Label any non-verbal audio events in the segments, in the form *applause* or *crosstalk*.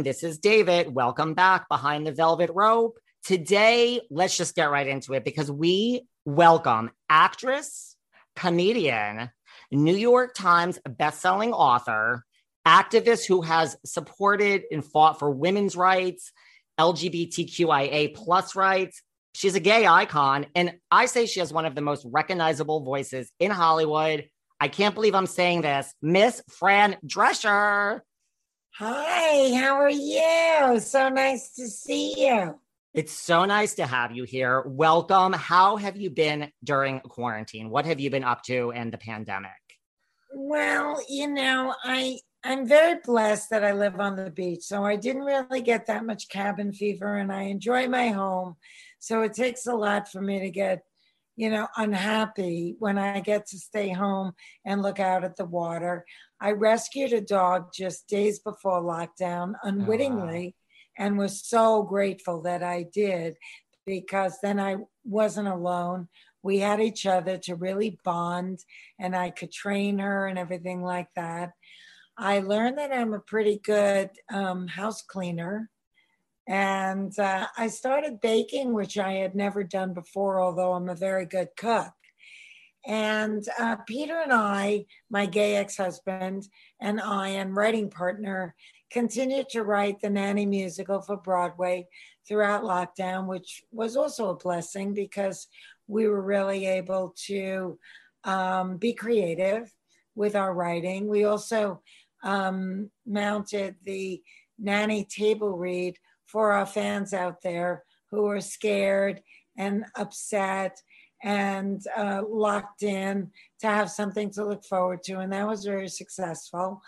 Everyone, this is David. Welcome back behind the velvet rope. Today, let's just get right into it because we welcome actress, comedian, New York Times bestselling author, activist who has supported and fought for women's rights, LGBTQIA plus rights. She's a gay icon, and I say she has one of the most recognizable voices in Hollywood. I can't believe I'm saying this, Miss Fran Drescher. Hi, how are you? So nice to see you. It's so nice to have you here. Welcome. How have you been during quarantine? What have you been up to in the pandemic? Well, you know, I I'm very blessed that I live on the beach, so I didn't really get that much cabin fever and I enjoy my home. So it takes a lot for me to get, you know, unhappy when I get to stay home and look out at the water. I rescued a dog just days before lockdown unwittingly and was so grateful that I did because then I wasn't alone. We had each other to really bond and I could train her and everything like that. I learned that I'm a pretty good um, house cleaner. And uh, I started baking, which I had never done before, although I'm a very good cook. And uh, Peter and I, my gay ex husband, and I, and writing partner, continued to write the Nanny musical for Broadway throughout lockdown, which was also a blessing because we were really able to um, be creative with our writing. We also um, mounted the Nanny table read for our fans out there who are scared and upset and uh, locked in to have something to look forward to. And that was very successful.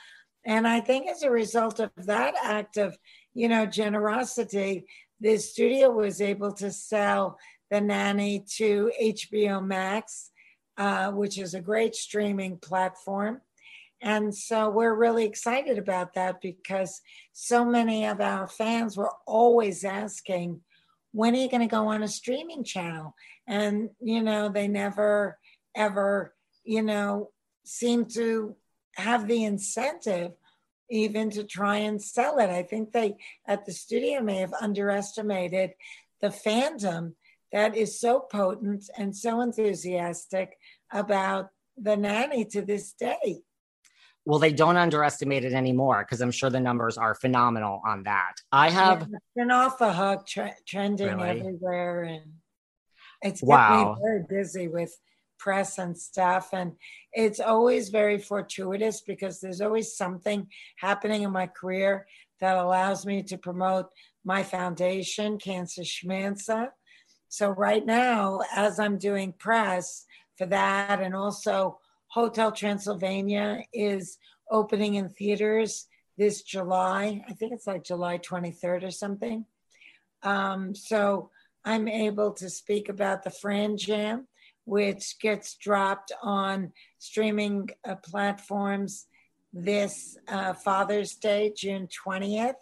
And I think as a result of that act of, you know, generosity, the studio was able to sell the nanny to HBO Max, uh, which is a great streaming platform. And so we're really excited about that because so many of our fans were always asking, when are you going to go on a streaming channel? And, you know, they never, ever, you know, seem to have the incentive even to try and sell it. I think they at the studio may have underestimated the fandom that is so potent and so enthusiastic about the nanny to this day. Well, they don't underestimate it anymore because I'm sure the numbers are phenomenal on that. I have Yeah, been off the hook, tre- trending Really? everywhere, and it's Wow. me very busy with press and stuff. And it's always very fortuitous because there's always something happening in my career that allows me to promote my foundation, Cancer Schmancer. So right now, as I'm doing press for that, and also Hotel Transylvania is opening in theaters this July. I think it's like July 23rd or something. Um, so I'm able to speak about the Fran Jam, which gets dropped on streaming uh, platforms this uh, Father's Day, June 20th.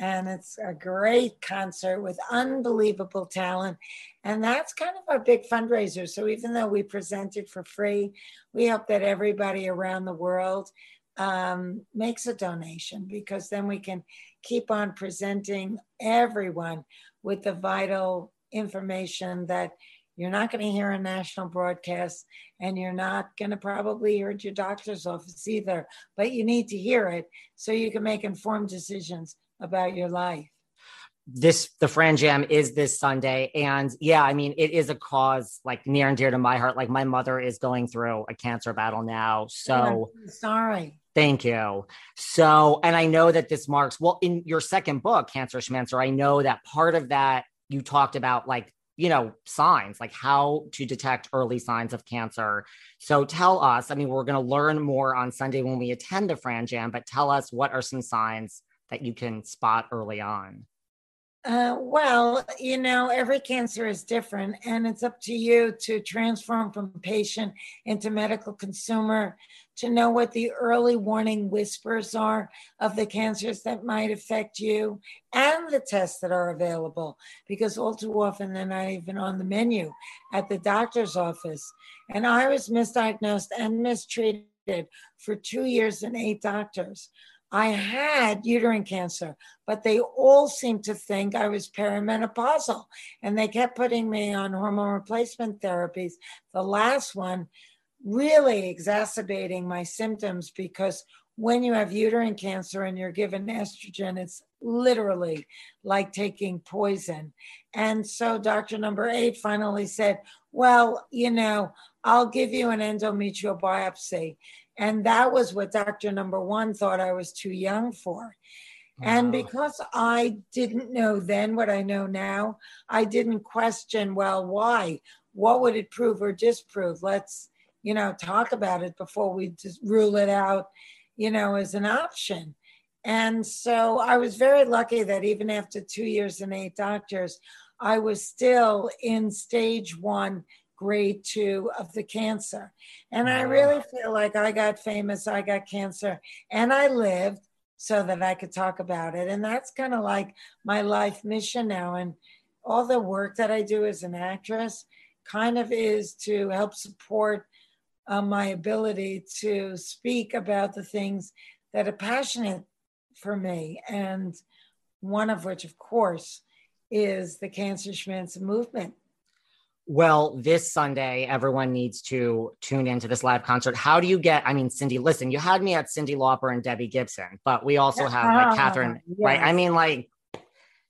And it's a great concert with unbelievable talent. And that's kind of our big fundraiser. So even though we present it for free, we hope that everybody around the world um, makes a donation because then we can keep on presenting everyone with the vital information that you're not going to hear on national broadcasts and you're not going to probably hear at your doctor's office either, but you need to hear it so you can make informed decisions about your life this the Fran Jam is this Sunday, and yeah, I mean it is a cause like near and dear to my heart. Like my mother is going through a cancer battle now, so sorry. Thank you. So, and I know that this marks well in your second book, Cancer Schmancer. I know that part of that you talked about like you know signs like how to detect early signs of cancer so tell us i mean we're going to learn more on sunday when we attend the fran jam but tell us what are some signs that you can spot early on uh, well, you know, every cancer is different, and it's up to you to transform from patient into medical consumer to know what the early warning whispers are of the cancers that might affect you and the tests that are available, because all too often they're not even on the menu at the doctor's office. And I was misdiagnosed and mistreated for two years and eight doctors. I had uterine cancer, but they all seemed to think I was perimenopausal. And they kept putting me on hormone replacement therapies. The last one really exacerbating my symptoms because when you have uterine cancer and you're given estrogen, it's literally like taking poison. And so Dr. Number eight finally said, Well, you know, I'll give you an endometrial biopsy. And that was what Dr. Number One thought I was too young for. Wow. And because I didn't know then what I know now, I didn't question, well, why? What would it prove or disprove? Let's, you know, talk about it before we just rule it out, you know, as an option. And so I was very lucky that even after two years and eight doctors, I was still in stage one grade two of the cancer. And I really feel like I got famous, I got cancer, and I lived so that I could talk about it. And that's kind of like my life mission now. And all the work that I do as an actress kind of is to help support uh, my ability to speak about the things that are passionate for me. And one of which, of course, is the Cancer Schmancer movement. Well, this Sunday, everyone needs to tune into this live concert. How do you get? I mean, Cindy, listen, you had me at Cyndi Lauper and Debbie Gibson, but we also have like Catherine, yes. right? I mean, like,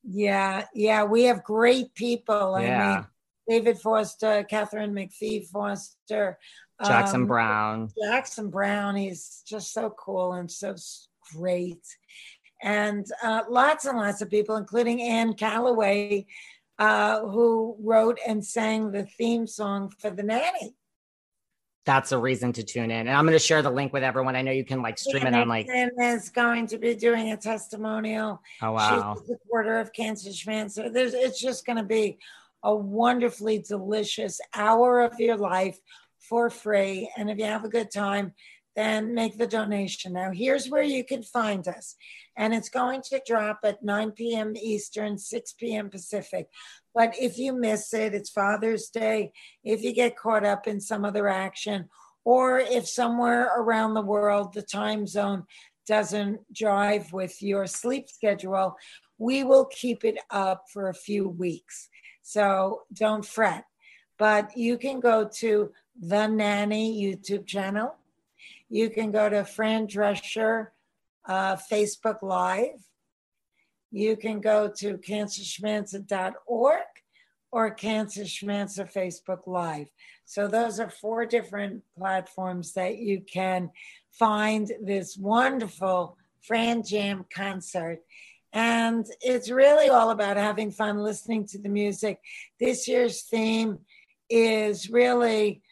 yeah, yeah, we have great people. Yeah. I mean, David Foster, Katharine McPhee Foster, Jackson um, Browne. Jackson Browne, he's just so cool and so great. And uh, lots and lots of people, including Ann Callaway, uh, who wrote and sang the theme song for the nanny. That's a reason to tune in. And I'm going to share the link with everyone. I know you can like stream it on like. is going to be doing a testimonial. Oh, wow. She's a supporter of Cancer Schmancer. There's, it's just going to be a wonderfully delicious hour of your life for free. And if you have a good time, then make the donation. Now, here's where you can find us. And it's going to drop at 9 p.m. Eastern, 6 p.m. Pacific. But if you miss it, it's Father's Day. If you get caught up in some other action, or if somewhere around the world the time zone doesn't jive with your sleep schedule, we will keep it up for a few weeks. So don't fret. But you can go to the Nanny YouTube channel you can go to Fran Drescher uh, Facebook Live. You can go to cancerschmancer.org or Cancer Schmancer Facebook Live. So those are four different platforms that you can find this wonderful Fran Jam concert. And it's really all about having fun listening to the music. This year's theme is really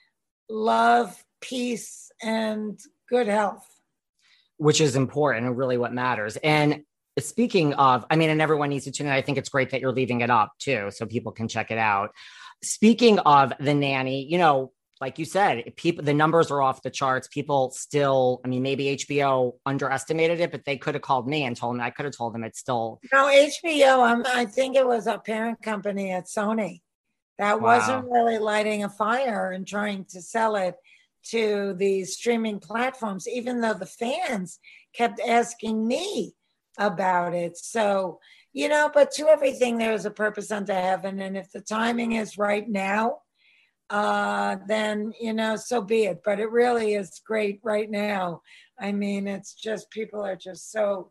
love, peace, and good health. Which is important and really what matters. And speaking of, I mean, and everyone needs to tune in. I think it's great that you're leaving it up too, so people can check it out. Speaking of the nanny, you know, like you said, people the numbers are off the charts. People still, I mean, maybe HBO underestimated it, but they could have called me and told me I could have told them it's still no HBO. Um, I think it was a parent company at Sony that wow. wasn't really lighting a fire and trying to sell it to these streaming platforms, even though the fans kept asking me about it. So, you know, but to everything, there is a purpose unto heaven. And if the timing is right now, uh, then, you know, so be it. But it really is great right now. I mean, it's just people are just so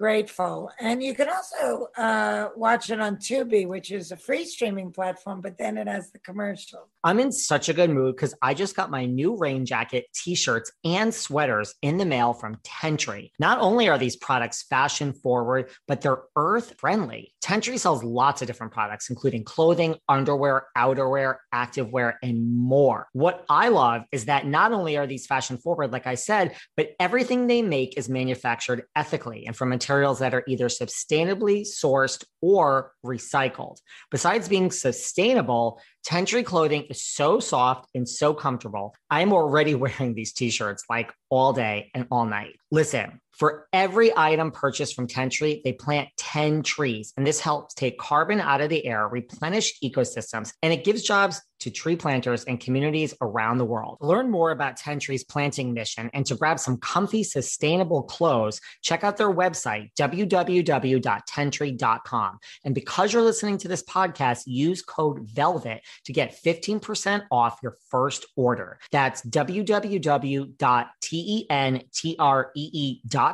grateful. And you can also uh, watch it on Tubi, which is a free streaming platform, but then it has the commercial. I'm in such a good mood because I just got my new rain jacket, t shirts, and sweaters in the mail from Tentree. Not only are these products fashion forward, but they're earth friendly. Tentree sells lots of different products, including clothing, underwear, outerwear, activewear, and more. What I love is that not only are these fashion forward, like I said, but everything they make is manufactured ethically and from materials materials that are either sustainably sourced or recycled. Besides being sustainable, Tentree clothing is so soft and so comfortable. I'm already *laughs* wearing these t shirts like all day and all night. Listen, for every item purchased from Tentree, they plant 10 trees, and this helps take carbon out of the air, replenish ecosystems, and it gives jobs to tree planters and communities around the world. To learn more about Tentree's planting mission and to grab some comfy, sustainable clothes, check out their website, www.tentree.com. And because you're listening to this podcast, use code VELVET to get 15% off your first order. That's www.tentree.com.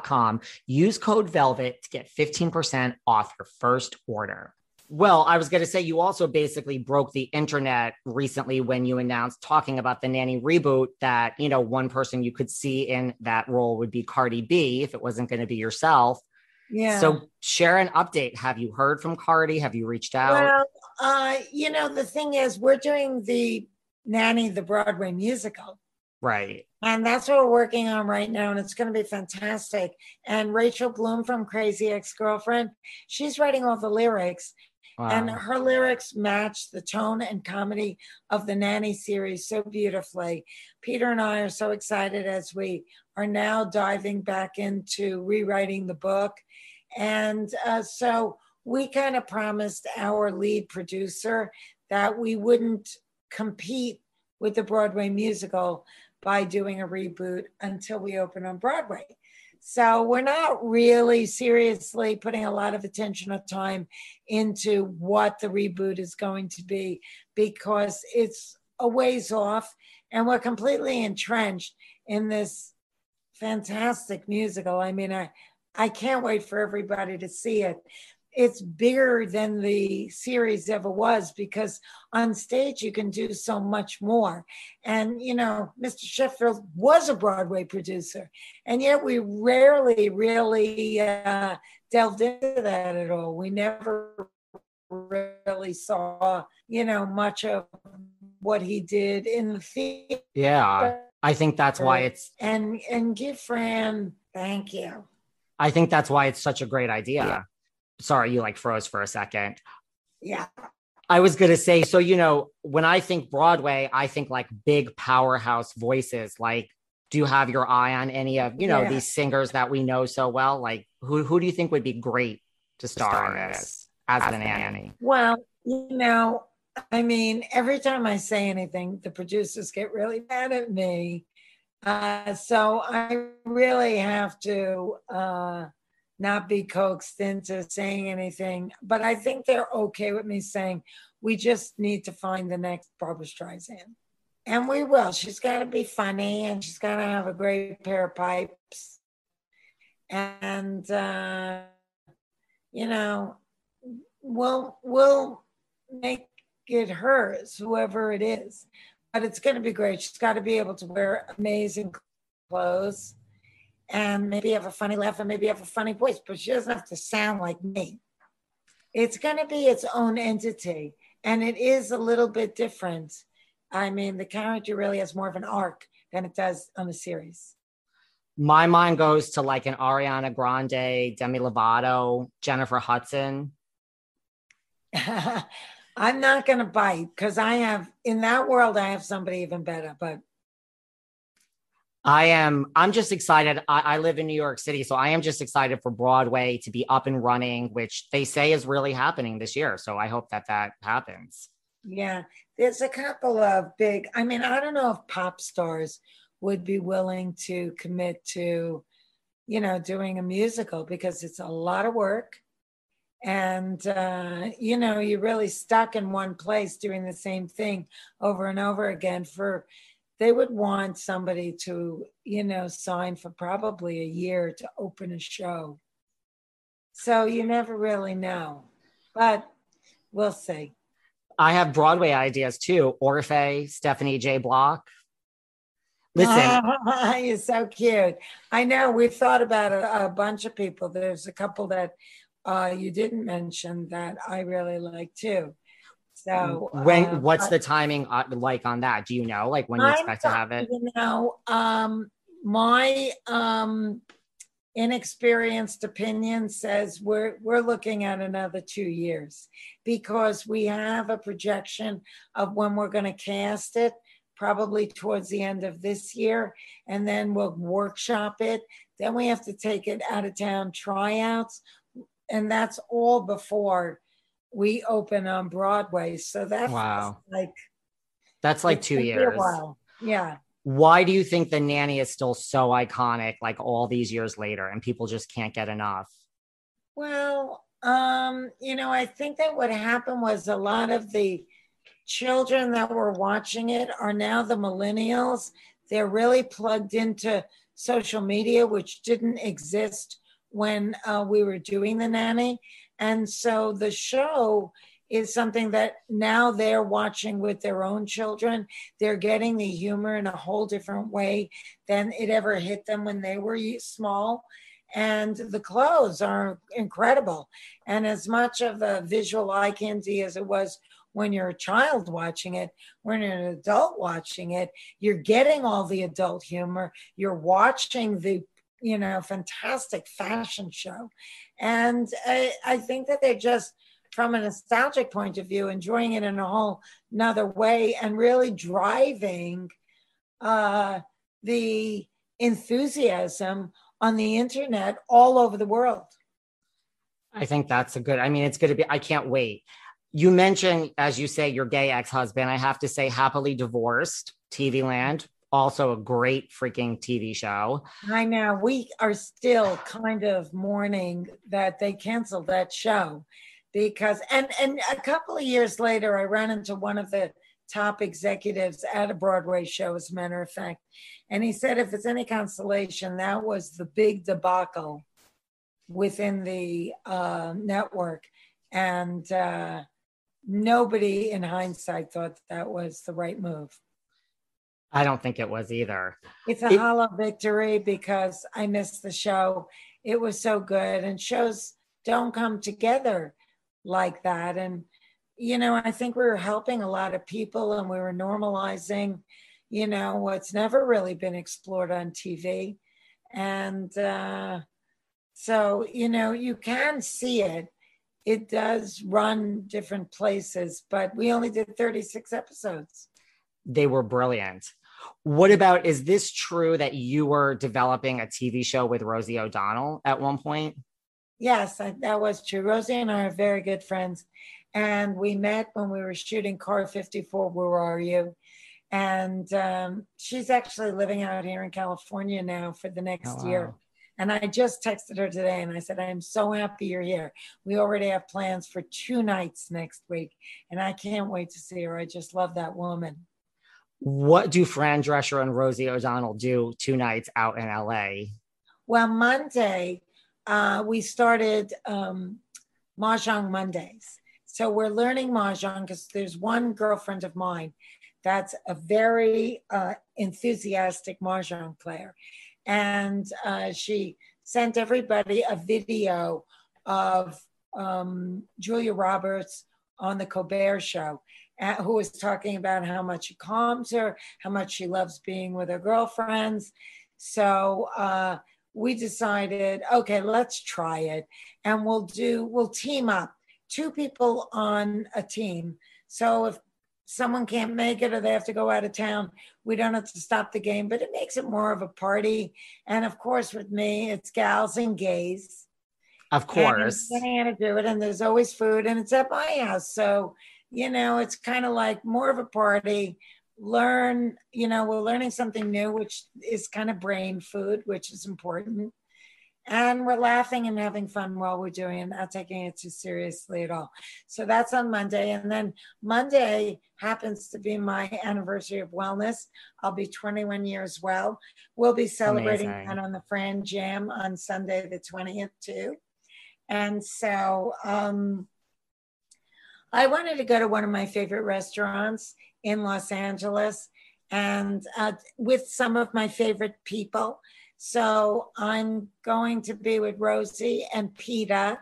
Use code VELVET to get 15% off your first order. Well, I was going to say you also basically broke the internet recently when you announced talking about the nanny reboot that, you know, one person you could see in that role would be Cardi B if it wasn't going to be yourself. Yeah. So share an update. Have you heard from Cardi? Have you reached out? Well, uh, you know, the thing is, we're doing the Nanny, the Broadway musical. Right. And that's what we're working on right now. And it's going to be fantastic. And Rachel Bloom from Crazy Ex Girlfriend, she's writing all the lyrics. Wow. And her lyrics match the tone and comedy of the Nanny series so beautifully. Peter and I are so excited as we are now diving back into rewriting the book. And uh, so we kind of promised our lead producer that we wouldn't compete with the Broadway musical by doing a reboot until we open on Broadway. So we're not really seriously putting a lot of attention or time into what the reboot is going to be because it's a ways off and we're completely entrenched in this fantastic musical. I mean, I I can't wait for everybody to see it it's bigger than the series ever was because on stage you can do so much more. And, you know, Mr. Sheffield was a Broadway producer, and yet we rarely really uh, delved into that at all. We never really saw, you know, much of what he did in the theater. Yeah. I think that's why it's and and give Fran thank you. I think that's why it's such a great idea. Yeah sorry, you like froze for a second. Yeah. I was going to say, so, you know, when I think Broadway, I think like big powerhouse voices. Like, do you have your eye on any of, you know, yeah. these singers that we know so well? Like, who, who do you think would be great to star, star in this as, as the nanny? nanny? Well, you know, I mean, every time I say anything, the producers get really mad at me. Uh, so I really have to uh, not be coaxed into saying anything. But I think they're okay with me saying we just need to find the next Barbra Streisand. And we will. She's got to be funny and she's got to have a great pair of pipes. And, uh, you know, we'll, we'll make it hers, whoever it is. But it's going to be great. She's got to be able to wear amazing clothes and maybe have a funny laugh and maybe have a funny voice, but she doesn't have to sound like me. It's going to be its own entity, and it is a little bit different. I mean, the character really has more of an arc than it does on the series. My mind goes to like an Ariana Grande, Demi Lovato, Jennifer Hudson. *laughs* I'm not going to bite because I have in that world I have somebody even better. But I am. I'm just excited. I, I, live in New York City, so I am just excited for Broadway to be up and running, which they say is really happening this year. So I hope that that happens. Yeah, there's a couple of big. I mean, I don't know if pop stars would be willing to commit to, you know, doing a musical because it's a lot of work and uh, you know you're really stuck in one place doing the same thing over and over again for they would want somebody to you know sign for probably a year to open a show. So you never really know but we'll see. I have broadway ideas too. Orphe stephanie j. Block. Listen. *laughs* You're so cute. I know we've thought about a, a bunch of people. There's a couple that uh, you didn't mention that I really like too. So when uh, what's the timing uh, like on that? Do you know like when you expect to have it? You know, um, my um, inexperienced opinion says we're we're looking at another two years because we have a projection of when we're going to cast it probably towards the end of this year and then we'll workshop it then we have to take it out of town tryouts and that's all before we open on Broadway. So that's wow. like that's like two years. Yeah. Why do you think the nanny is still so iconic, like all these years later, and people just can't get enough? Well, um, you know, I think that what happened was a lot of the children that were watching it are now the millennials. They're really plugged into social media, which didn't exist when uh, we were doing the nanny. And so the show is something that now they're watching with their own children. They're getting the humor in a whole different way than it ever hit them when they were small. And the clothes are incredible. And as much of a visual eye candy as it was when you're a child watching it, when you're an adult watching it, you're getting all the adult humor. You're watching the you know, fantastic fashion show. And I, I think that they're just, from a nostalgic point of view, enjoying it in a whole another way and really driving uh, the enthusiasm on the internet all over the world. I think that's a good, I mean, it's going to be, I can't wait. You mentioned, as you say, your gay ex husband. I have to say, happily divorced, TV land also a great freaking TV show. I know. We are still kind of mourning that they canceled that show because and and a couple of years later I ran into one of the top executives at a Broadway show, as a matter of fact. And he said if it's any consolation, that was the big debacle within the uh, network. And uh, nobody in hindsight thought that was the right move. I don't think it was either. It's a it, hollow victory because I missed the show. It was so good, and shows don't come together like that. And, you know, I think we were helping a lot of people and we were normalizing, you know, what's never really been explored on TV. And uh, so, you know, you can see it. It does run different places, but we only did 36 episodes they were brilliant. What about is this true that you were developing a TV show with Rosie O'Donnell at one point? Yes, that was true. Rosie and I are very good friends. And we met when we were shooting Car 54, Where Are You? And um, she's actually living out here in California now for the next oh, wow. year. And I just texted her today and I said, I'm so happy you're here. We already have plans for two nights next week. And I can't wait to see her. I just love that woman what do Fran Drescher and Rosie O'Donnell do two nights out in LA? Well, Monday, uh, we started um, Mahjong Mondays. So we're learning Mahjong because there's one girlfriend of mine that's a very uh, enthusiastic Mahjong player. and uh, she sent everybody a video of um, Julia Roberts on the Colbert Show, uh, who was talking about how much it calms her, how much she loves being with her girlfriends. So uh, we decided, okay, let's try it, and we'll do we'll team up two people on a team. So if someone can't make it or they have to go out of town, we don't have to stop the game, but it makes it more of a party. And of course, with me, it's gals and gays. Of course. And I'm to do it, and there's always food, and it's at my house. So, you know, it's kind of like more of a party. Learn, you know, we're learning something new, which is kind of brain food, which is important and we're laughing and having fun while we're doing it, not taking it too seriously at all. So that's on Monday. And then Monday happens to be my anniversary of wellness. I'll be 21 years well. We'll be celebrating that on the Fran Jam on Sunday, the 20th, too. And so um, I wanted to go to one of my favorite restaurants in Los Angeles and uh, with some of my favorite people. So I'm going to be with Rosie and Peter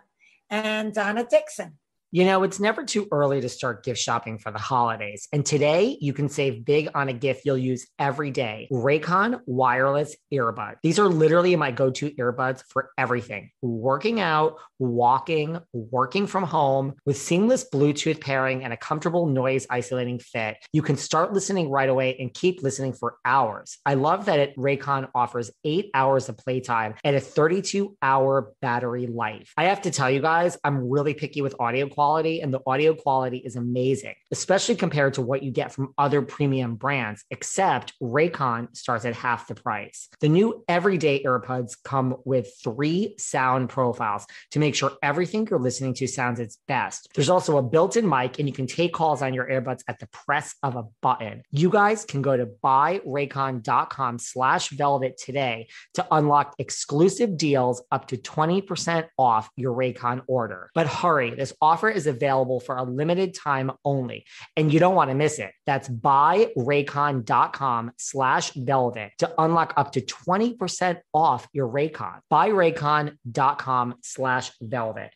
and Donna Dixon. You know, it's never too early to start gift shopping for the holidays. And today you can save big on a gift you'll use every day. Raycon wireless earbuds. These are literally my go to earbuds for everything working out, walking, working from home with seamless Bluetooth pairing and a comfortable noise isolating fit. You can start listening right away and keep listening for hours. I love that it, Raycon offers eight hours of playtime and a 32 hour battery life. I have to tell you guys, I'm really picky with audio quality quality, and the audio quality is amazing, especially compared to what you get from other premium brands, except Raycon starts at half the price. The new everyday AirPods come with three sound profiles to make sure everything you're listening to sounds its best. There's also a built in mic, and you can take calls on your earbuds at the press of a button. You guys can go to buyraycon.com slash velvet today to unlock exclusive deals up to 20% off your Raycon order. But hurry, this offer is available for a limited time only, and you don't want to miss it. That's buyraycon.com slash velvet to unlock up to 20% off your Raycon. Buyraycon.com slash velvet.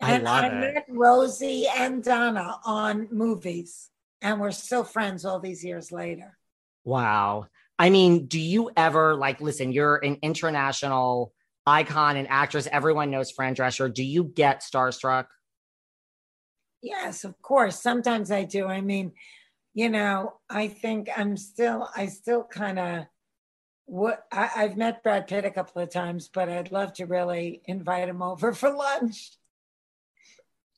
I and love I it. met Rosie and Donna on movies, and we're still friends all these years later. Wow. I mean, do you ever like listen, you're an international icon and actress. Everyone knows Fran Drescher. Do you get starstruck? Yes, of course. Sometimes I do. I mean, you know, I think I'm still, I still kind of, what I, I've met Brad Pitt a couple of times, but I'd love to really invite him over *laughs* for lunch.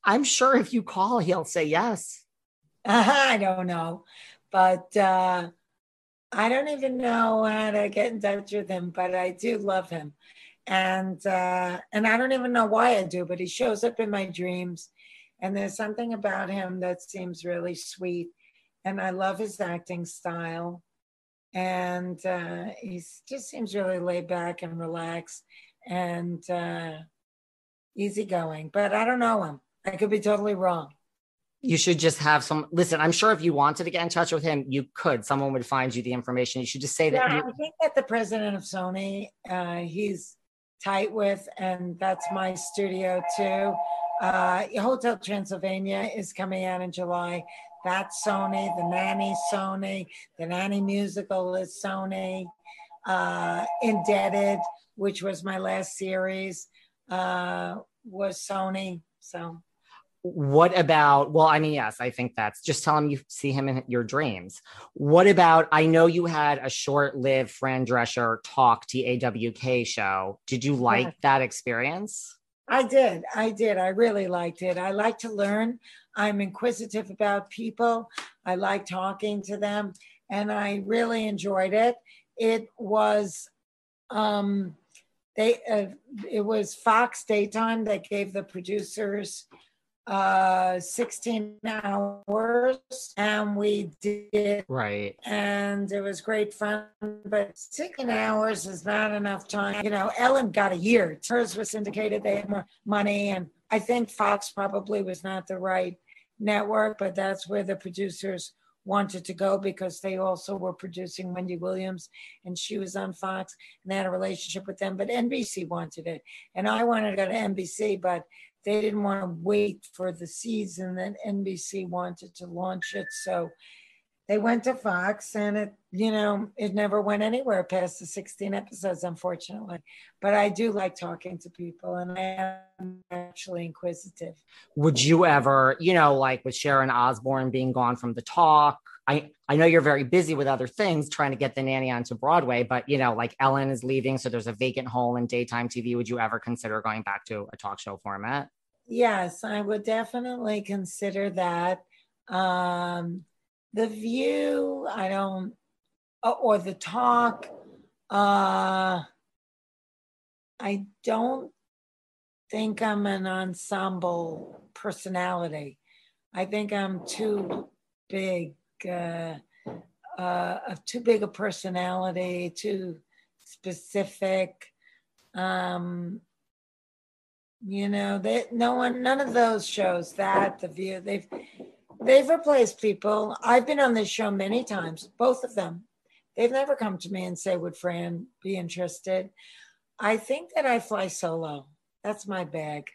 I'm sure if you call, he'll say yes. I don't know, but uh, I don't even know how to get in touch with him. But I do love him, and uh, and I don't even know why I do. But he shows up in my dreams, and there's something about him that seems really sweet. And I love his acting style. And uh, he just seems really laid back and relaxed and uh, easygoing. But I don't know him. I could be totally wrong. You should just have some. Listen, I'm sure if you wanted to get in touch with him, you could. Someone would find you the information. You should just say that. Yeah, I think that the president of Sony, uh, he's tight with, and that's my studio too. Uh, Hotel Transylvania is coming out in July. That's Sony. The Nanny, Sony. The Nanny musical is Sony. Uh, Indebted, which was my last series, uh, was Sony. So. What about, well, I mean, yes, I think that's just tell him you see him in your dreams. What about, I know you had a short lived Fran Drescher talk TAWK show. Did you like yeah. that experience? I did. I did. I really liked it. I like to learn. I'm inquisitive about people. I like talking to them, and I really enjoyed it. It was, um, they, uh, it was Fox Daytime that gave the producers uh 16 hours and we did right. and it was great fun but 16 hours is not enough time. You know ellen got a year. Hers was syndicated they had more money and i think fox probably was not the right network but that's where the producers wanted to go because they also were producing Wendy Williams and she was on Fox and they had a relationship with them, but NBC wanted it. And I wanted to go to NBC, but they didn't want to wait for the season that NBC wanted to launch it. So they went to Fox and it, you know, it never went anywhere past the 16 episodes, unfortunately. But I do like talking to people and I am actually inquisitive. Would you ever, you know, like with Sharon Osbourne being gone from the talk? I, I know you're very busy with other things trying to get the nanny onto Broadway, but you know, like Ellen is leaving, so there's a vacant hole in daytime TV. Would you ever consider going back to a talk show format? Yes, I would definitely consider that. Um, the view, I don't, or the talk, uh, I don't think I'm an ensemble personality. I think I'm too big, uh, uh, of too big a personality, too specific. Um, you know, they no one, none of those shows that the view they've they've replaced people. I've been on this show many times, both of them. They've never come to me and say, "Would Fran be interested?" I think that I fly solo. That's my bag.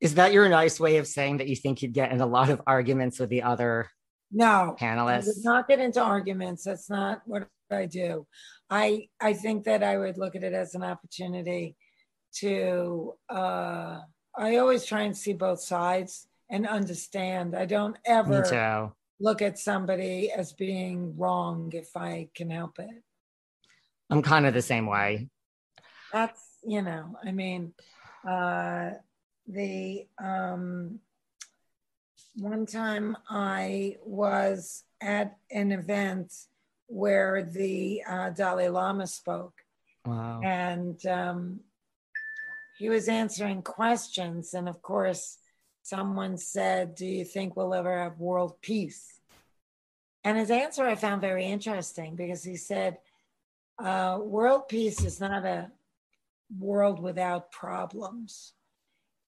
Is that your nice way of saying that you think you'd get in a lot of arguments with the other no panelists? I would not get into arguments. That's not what I do. I I think that I would look at it as an opportunity to uh, I always try and see both sides and understand. I don't ever look at somebody as being wrong if I can help it. I'm kind of the same way. That's you know, I mean, uh, the um, one time I was at an event where the uh, Dalai Lama spoke. Wow. And um, he was answering questions. And of course, someone said, Do you think we'll ever have world peace? And his answer I found very interesting because he said, uh, World peace is not a world without problems,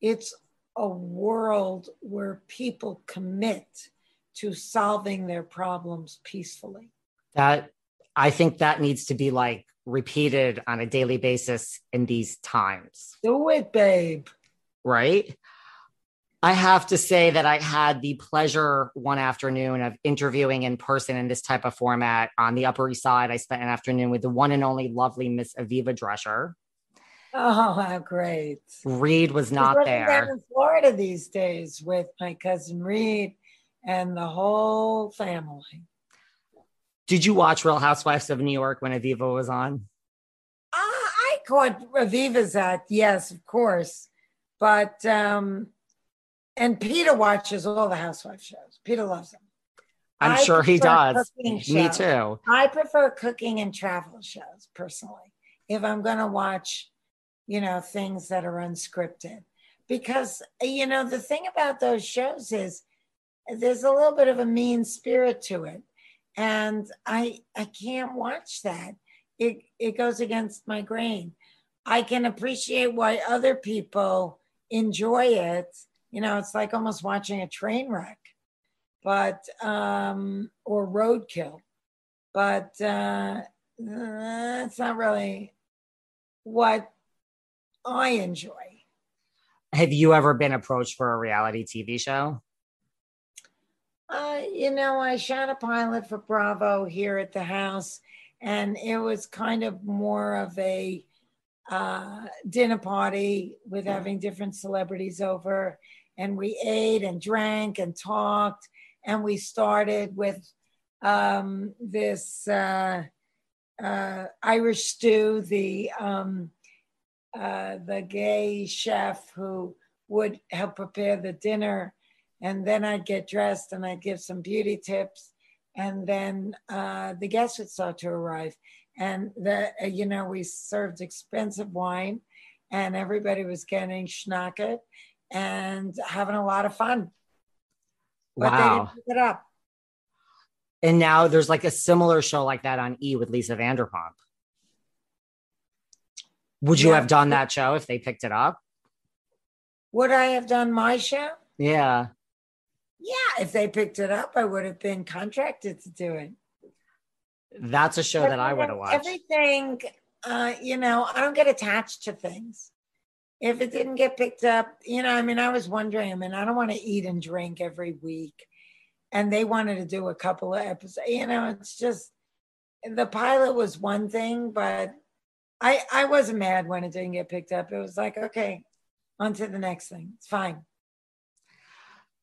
it's a world where people commit to solving their problems peacefully. That I think that needs to be like repeated on a daily basis in these times. Do it, babe. Right? I have to say that I had the pleasure one afternoon of interviewing in person in this type of format on the Upper East Side. I spent an afternoon with the one and only lovely Miss Aviva Drescher. Oh, how great. Reed was not there. In Florida these days with my cousin Reed and the whole family. Did you watch Real Housewives of New York when Aviva was on? Uh, I caught Aviva's act, yes, of course. But, um, and Peter watches all the Housewife shows. Peter loves them. I'm I sure he does. Me too. I prefer cooking and travel shows personally. If I'm going to watch, you know, things that are unscripted, because, you know, the thing about those shows is there's a little bit of a mean spirit to it. And I, I can't watch that. It, it goes against my grain. I can appreciate why other people enjoy it. You know, it's like almost watching a train wreck, but, um, or roadkill. But uh, that's not really what I enjoy. Have you ever been approached for a reality TV show? Uh, you know, I shot a pilot for Bravo here at the house, and it was kind of more of a uh, dinner party with having different celebrities over. And we ate and drank and talked. And we started with um, this uh, uh, Irish stew, the um, uh, the gay chef who would help prepare the dinner. And then I'd get dressed and I'd give some beauty tips. And then uh, the guests would start to arrive. And the, uh, you know, we served expensive wine and everybody was getting schnockered and having a lot of fun. But they Wow. didn't pick it up. And now there's like a similar show like that on E with Lisa Vanderpump. Would you Yeah. have done that show if they picked it up? Would I have done my show? Yeah. Yeah, if they picked it up, I would have been contracted to do it. That's a show that I would have watched. Everything, uh, you know, I don't get attached to things. If it didn't get picked up, you know, I mean, I was wondering, I mean, I don't want to eat and drink every week. And they wanted to do a couple of episodes. You know, it's just the pilot was one thing, but I I wasn't mad when it didn't get picked up. It was like, okay, on to the next thing. It's fine.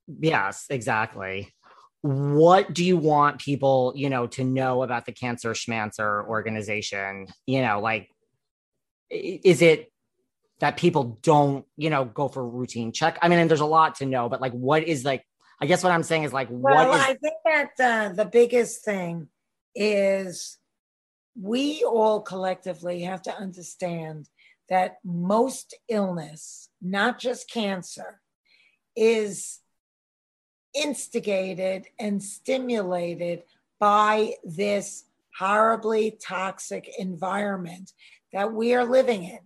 Yes, exactly. What do you want people, you know, to know about the Cancer Schmancer organization? You know, like, is it that people don't, you know, go for routine check? I mean, and there's a lot to know, but like, what is like, I guess what I'm saying is like, well, what is. I think that uh, the biggest thing is we all collectively have to understand that most illness, not just cancer, is instigated and stimulated by this horribly toxic environment that we are living in.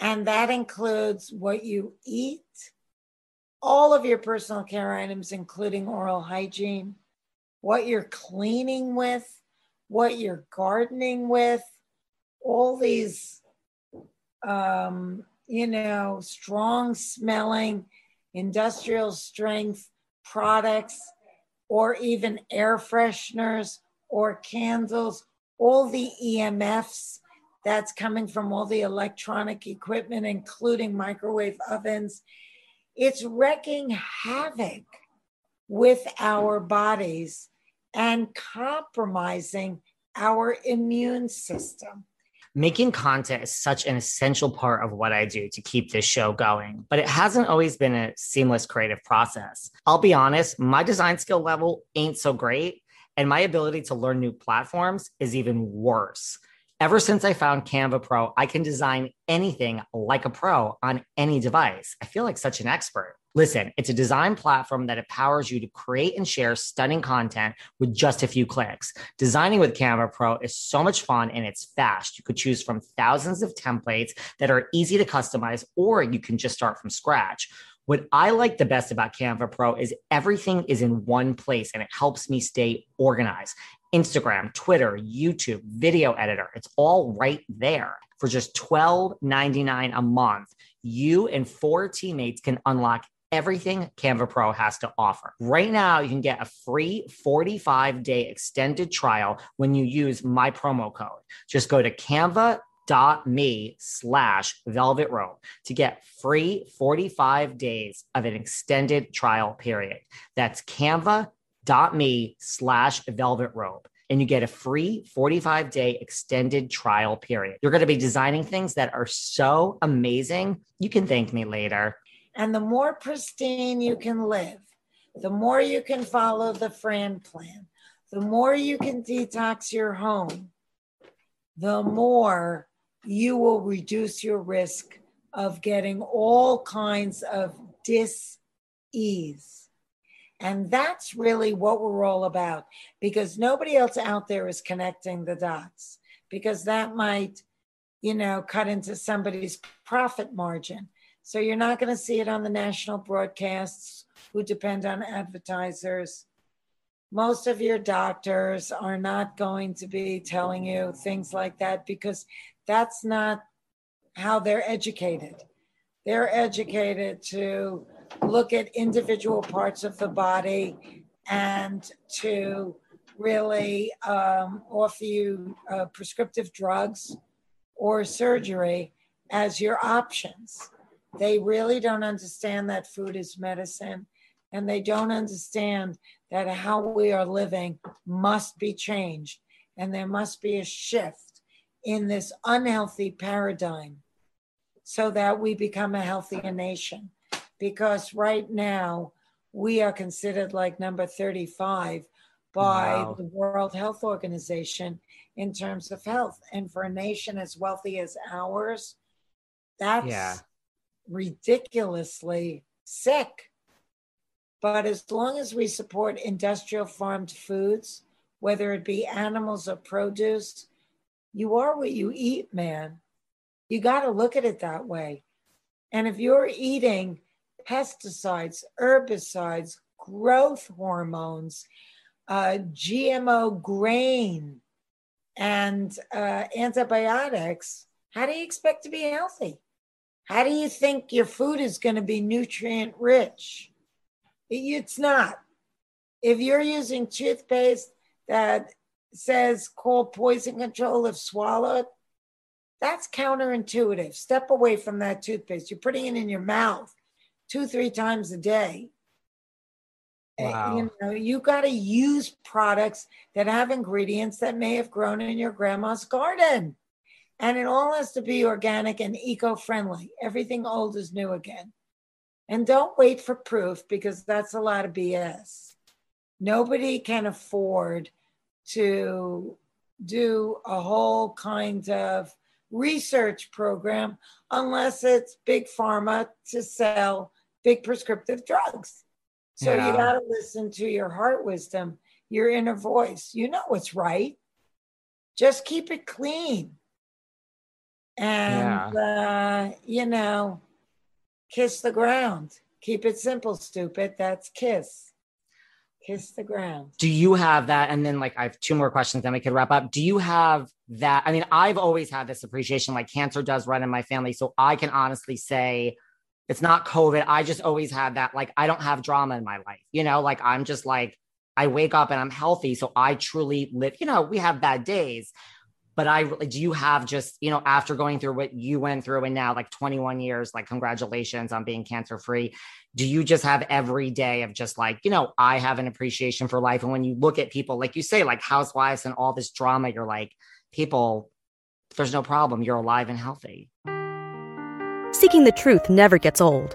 And that includes what you eat, all of your personal care items, including oral hygiene, what you're cleaning with, what you're gardening with, all these, um, you know, strong smelling, industrial strength products, or even air fresheners or candles, all the EMFs that's coming from all the electronic equipment, including microwave ovens. It's wreaking havoc with our bodies and compromising our immune system. Making content is such an essential part of what I do to keep this show going, but it hasn't always been a seamless creative process. I'll be honest, my design skill level ain't so great, and my ability to learn new platforms is even worse. Ever since I found Canva Pro, I can design anything like a pro on any device. I feel like such an expert. Listen, it's a design platform that empowers you to create and share stunning content with just a few clicks. Designing with Canva Pro is so much fun and it's fast. You could choose from thousands of templates that are easy to customize, or you can just start from scratch. What I like the best about Canva Pro is everything is in one place and it helps me stay organized. Instagram, Twitter, YouTube, video editor, it's all right there. For just $12.99 a month, you and four teammates can unlock everything Canva Pro has to offer. Right now, you can get a free 45 day extended trial when you use my promo code. Just go to canva.me slash velvet rope to get free 45 days of an extended trial period. That's canva.me slash velvet rope and you get a free 45 day extended trial period. You're going to be designing things that are so amazing. You can thank me later. And the more pristine you can live, the more you can follow the Fran plan, the more you can detox your home, the more you will reduce your risk of getting all kinds of dis ease. And that's really what we're all about because nobody else out there is connecting the dots because that might, you know, cut into somebody's profit margin. So you're not going to see it on the national broadcasts who depend on advertisers. Most of your doctors are not going to be telling you things like that because that's not how they're educated. They're educated to look at individual parts of the body and to really um, offer you uh, prescriptive drugs or surgery as your options. They really don't understand that food is medicine and they don't understand that how we are living must be changed and there must be a shift in this unhealthy paradigm so that we become a healthier nation. Because right now, we are considered like number 35 by wow. the World Health Organization in terms of health. And for a nation as wealthy as ours, that's yeah ridiculously sick. But as long as we support industrial farmed foods, whether it be animals or produce, you are what you eat, man. You got to look at it that way. And if you're eating pesticides, herbicides, growth hormones, uh, GMO grain, and uh, antibiotics, how do you expect to be healthy? How do you think your food is going to be nutrient rich? It's not. If you're using toothpaste that says call poison control if swallowed, that's counterintuitive. Step away from that toothpaste. You're putting it in your mouth two, three times a day. Eh, wow. You know, you got to use products that have ingredients that may have grown in your grandma's garden. And it all has to be organic and eco friendly. Everything old is new again. And don't wait for proof because that's a lot of BS. Nobody can afford to do a whole kind of research program unless it's big pharma to sell big prescriptive drugs. So yeah. you got to listen to your heart wisdom, your inner voice. You know what's right. Just keep it clean. And, yeah. uh, you know, kiss the ground. Keep it simple, stupid. That's kiss. Kiss the ground. Do you have that? And then, like, I have two more questions, then we could wrap up. Do you have that? I mean, I've always had this appreciation, like cancer does run in my family. So I can honestly say, it's not COVID. I just always had that. Like, I don't have drama in my life. You know, like I'm just like, I wake up and I'm healthy. So I truly live, you know, we have bad days. But I do you have just, you know, after going through what you went through and now like 21 years, like congratulations on being cancer free. Do you just have every day of just like, you know, I have an appreciation for life. And when you look at people, like you say, like housewives and all this drama, you're like, people, there's no problem. You're alive and healthy. Seeking the truth never gets old.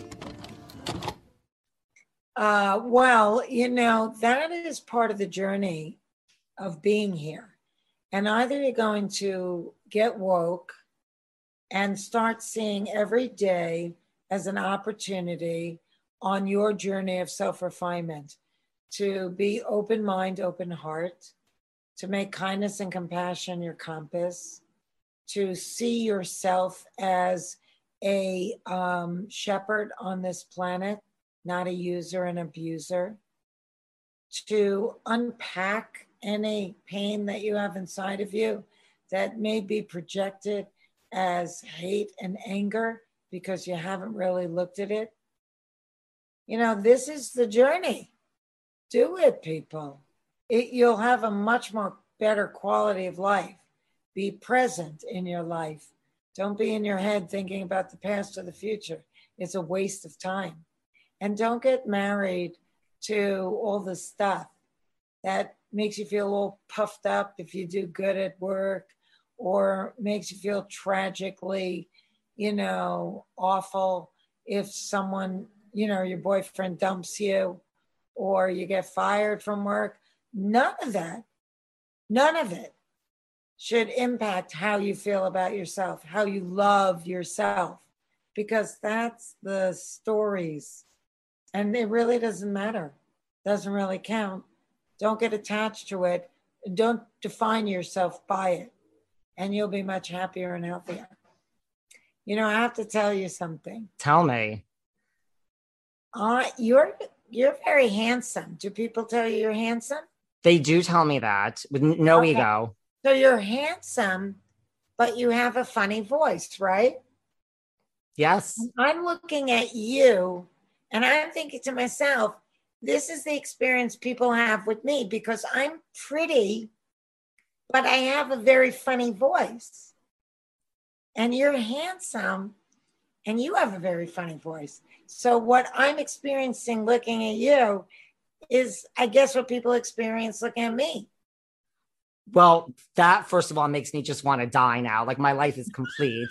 Uh, well, you know, that is part of the journey of being here. And either you're going to get woke and start seeing every day as an opportunity on your journey of self refinement to be open mind, open heart, to make kindness and compassion your compass, to see yourself as a um, shepherd on this planet, not a user and abuser, to unpack any pain that you have inside of you that may be projected as hate and anger because you haven't really looked at it. You know, this is the journey. Do it, people. It, you'll have a much more better quality of life. Be present in your life. Don't be in your head thinking about the past or the future. It's a waste of time. And don't get married to all the stuff that makes you feel all puffed up if you do good at work or makes you feel tragically, you know, awful if someone, you know, your boyfriend dumps you or you get fired from work. None of that, none of it should impact how you feel about yourself, how you love yourself, because that's the stories. And it really doesn't matter, doesn't really count. Don't get attached to it. Don't define yourself by it and you'll be much happier and healthier. You know, I have to tell you something. Tell me. Uh, you're you're very handsome. Do people tell you you're handsome? They do tell me that with no okay. ego. So you're handsome, but you have a funny voice, right? Yes. I'm looking at you and I'm thinking to myself, this is the experience people have with me because I'm pretty but I have a very funny voice. And you're handsome and you have a very funny voice. So, what I'm experiencing looking at you is, I guess, what people experience looking at me. Well, that first of all makes me just want to die now. Like, my life is complete.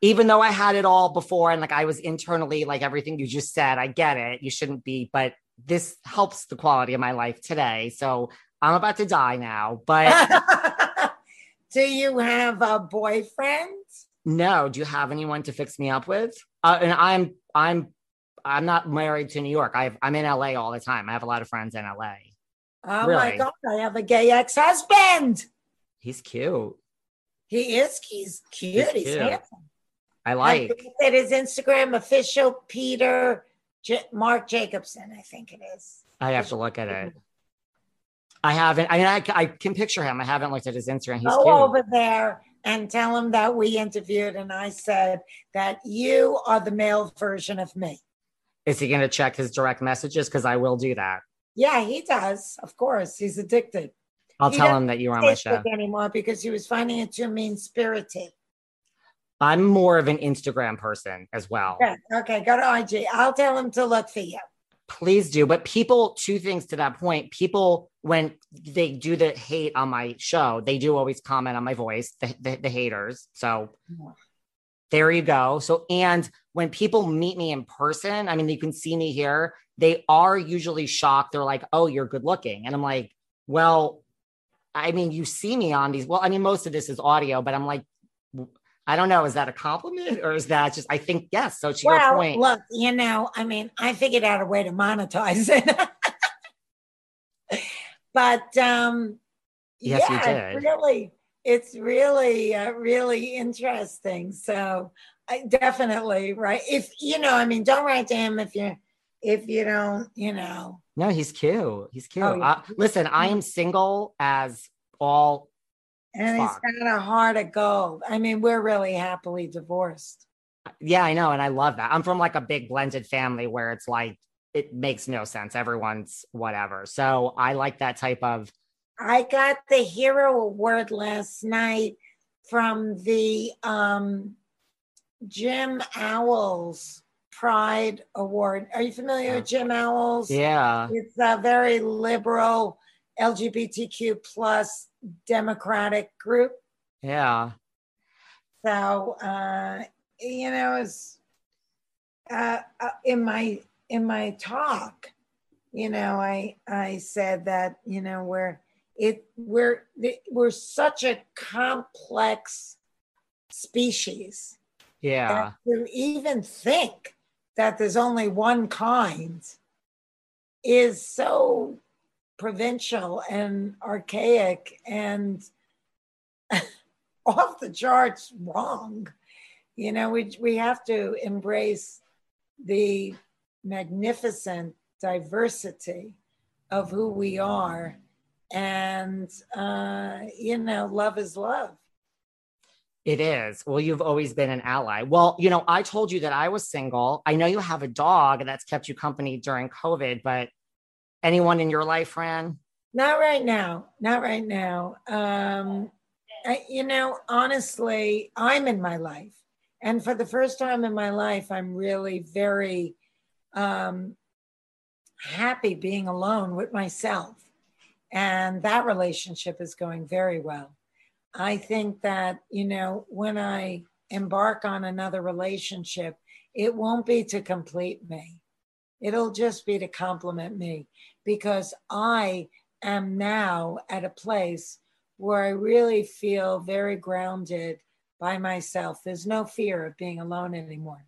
Even though I had it all before and like I was internally, like everything you just said, I get it. You shouldn't be, but this helps the quality of my life today. So I'm about to die now, but *laughs* do you have a boyfriend? No. Do you have anyone to fix me up with? Uh, and I'm I'm I'm not married to New York. i am in LA all the time. I have a lot of friends in LA. Oh really. my god! I have a gay ex-husband. He's cute. He is. He's cute. He's, he's cute. handsome. I like. I it is Instagram official Peter J- Marc Jacobson. I think it is. I have to look at it. *laughs* I haven't. I mean, I, I can picture him. I haven't looked at his Instagram. He's Go cute. over there and tell him that we interviewed, and I said that you are the male version of me. Is he going to check his direct messages? Because I will do that. Yeah, he does. Of course, he's addicted. I'll he tell him that you are on my show anymore because he was finding it too mean spirited. I'm more of an Instagram person as well. Okay, okay, go to IG. I'll tell them to look for you. Please do. But people, two things to that point. People, when they do the hate on my show, they do always comment on my voice, the, the, the haters. So there you go. So, and when people meet me in person, I mean, you can see me here, they are usually shocked. They're like, oh, you're good looking. And I'm like, well, I mean, you see me on these. Well, I mean, most of this is audio, but I'm like, I don't know. Is that a compliment or is that just, I think, yes. So to well, your point. Look, you know, I mean, I figured out a way to monetize it. *laughs* but um, yes, yeah, you did. Really, it's really, uh, really interesting. So I definitely, right. If, you know, I mean, don't write to him if you're, if you don't, you know. No, he's cute. He's cute. Oh, yeah. uh, listen, I am single as all and he's got a heart of gold. I mean, we're really happily divorced. Yeah, I know. And I love that. I'm from like a big blended family where it's like, it makes no sense. Everyone's whatever. So I like that type of. I got the hero award last night from the um, Jim Owles Pride Award. Are you familiar with Jim Owles? Yeah. It's a very liberal LGBTQ plus democratic group. Yeah. So uh, you know, it's uh, uh, in my in my talk, you know, I I said that you know we're it we're we're such a complex species. Yeah. To even think that there's only one kind is so provincial and archaic and *laughs* off the charts wrong. You know, we we have to embrace the magnificent diversity of who we are, and uh, you know, love is love. It is. Well, you've always been an ally. Well, you know, I told you that I was single. I know you have a dog that's kept you company during COVID, but anyone in your life, Fran? Not right now. Not right now. Um, I, you know, honestly, I'm in my life. And for the first time in my life, I'm really very um, happy being alone with myself. And that relationship is going very well. I think that, you know, when I embark on another relationship, it won't be to complete me. It'll just be to compliment me because I am now at a place where I really feel very grounded by myself. There's no fear of being alone anymore.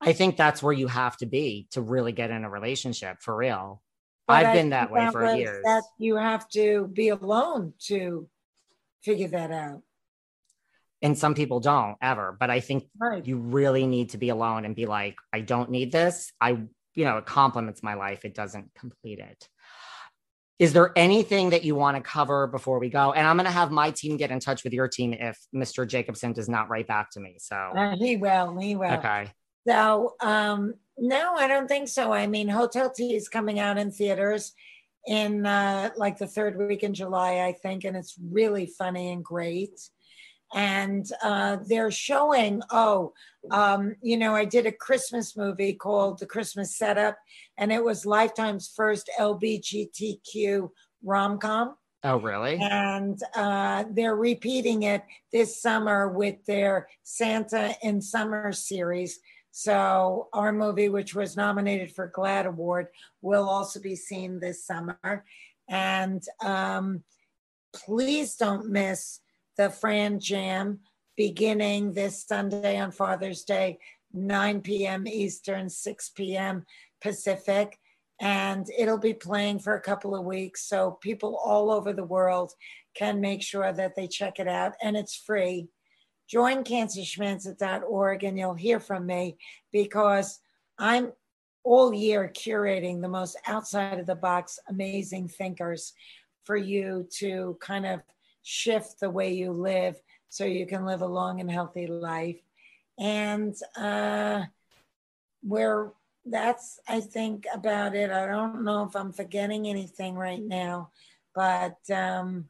I think that's where you have to be to really get in a relationship for real. But I've been that way that for years. That you have to be alone to figure that out. And some people don't ever, but I think right. you really need to be alone and be like, I don't need this. I, you know, it complements my life. It doesn't complete it. Is there anything that you want to cover before we go? And I'm going to have my team get in touch with your team if Mr. Jacobson does not write back to me. So uh, he will. He will. Okay. So um, no, I don't think so. I mean, Hotel T is coming out in theaters in uh, like the third week in July, I think, and it's really funny and great and uh, they're showing oh um, you know i did a christmas movie called the christmas setup and it was lifetime's first lbgtq rom-com. Oh really? And uh, they're repeating it this summer with their santa in summer series. So our movie which was nominated for GLAAD award will also be seen this summer. And um, please don't miss the Fran Jam beginning this Sunday on Father's Day, 9 p.m. Eastern, 6 p.m. Pacific. And it'll be playing for a couple of weeks. So people all over the world can make sure that they check it out. And it's free. Join cancerschmancer.org and you'll hear from me because I'm all year curating the most outside of the box, amazing thinkers for you to kind of shift the way you live so you can live a long and healthy life. And uh, where that's, I think, about it. I don't know if I'm forgetting anything right now, but, um,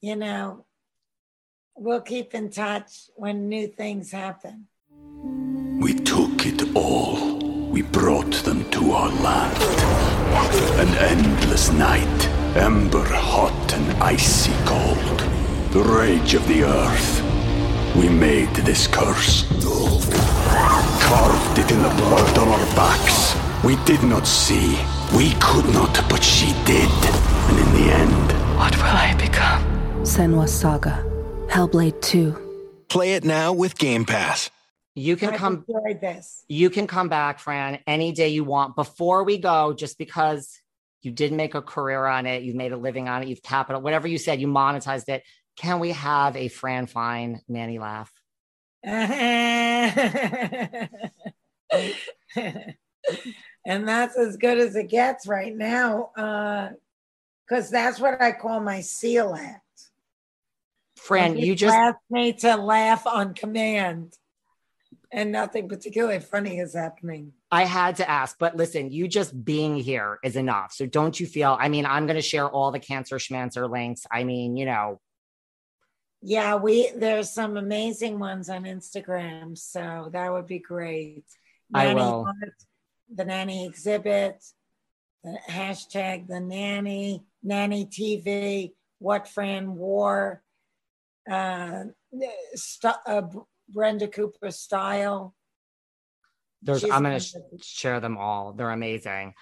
you know, we'll keep in touch when new things happen. We took it all. We brought them to our land. An endless night Ember hot and icy cold. The rage of the earth. We made this curse. Carved it in the blood on our backs. We did not see. We could not, but she did. And in the end. What will I become? Senua's Saga. Hellblade 2. Play it now with Game Pass. You can I come. this. You can come back, Fran, any day you want. Before we go, just because you did make a career on it, you've made a living on it, you've capital, whatever you said, you monetized it. Can we have a Fran Fine Nanny laugh? *laughs* and that's as good as it gets right now, because uh, that's what I call my seal act. Fran, you just asked me to laugh on command, and nothing particularly funny is happening. I had to ask, but listen, you just being here is enough. So don't you feel? I mean, I'm going to share all the Cancer Schmancer links. I mean, you know. Yeah, we there's some amazing ones on Instagram, so that would be great. I will. the nanny exhibit, the hashtag the nanny, nanny TV, what Fran wore, uh, st- uh, Brenda Cooper style. There's, She's I'm going to sh- share them all. They're amazing.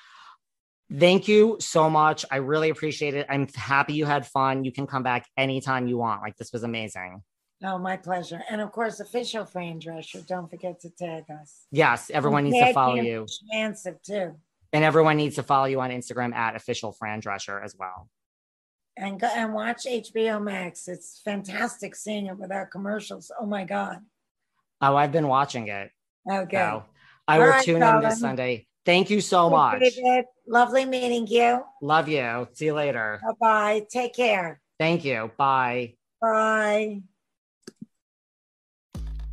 Thank you so much. I really appreciate it. I'm happy you had fun. You can come back anytime you want. Like, this was amazing. Oh, my pleasure. And of course, official Fran Drescher. Don't forget to tag us. Yes, everyone And needs to follow you. Schmancer, too. And everyone needs to follow you on Instagram at official Fran Drescher as well. And go and watch HBO Max. It's fantastic seeing it without commercials. Oh my God. Oh, I've been watching it. Oh, okay. So I All will right, tune in this Sunday. Thank you so much. Appreciate it. Lovely meeting you. Love you. See you later. Bye bye. Take care. Thank you. Bye. Bye.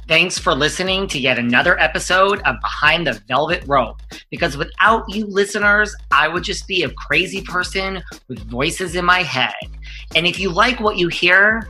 Thanks for listening to yet another episode of Behind the Velvet Rope. Because without you listeners, I would just be a crazy person with voices in my head. And if you like what you hear,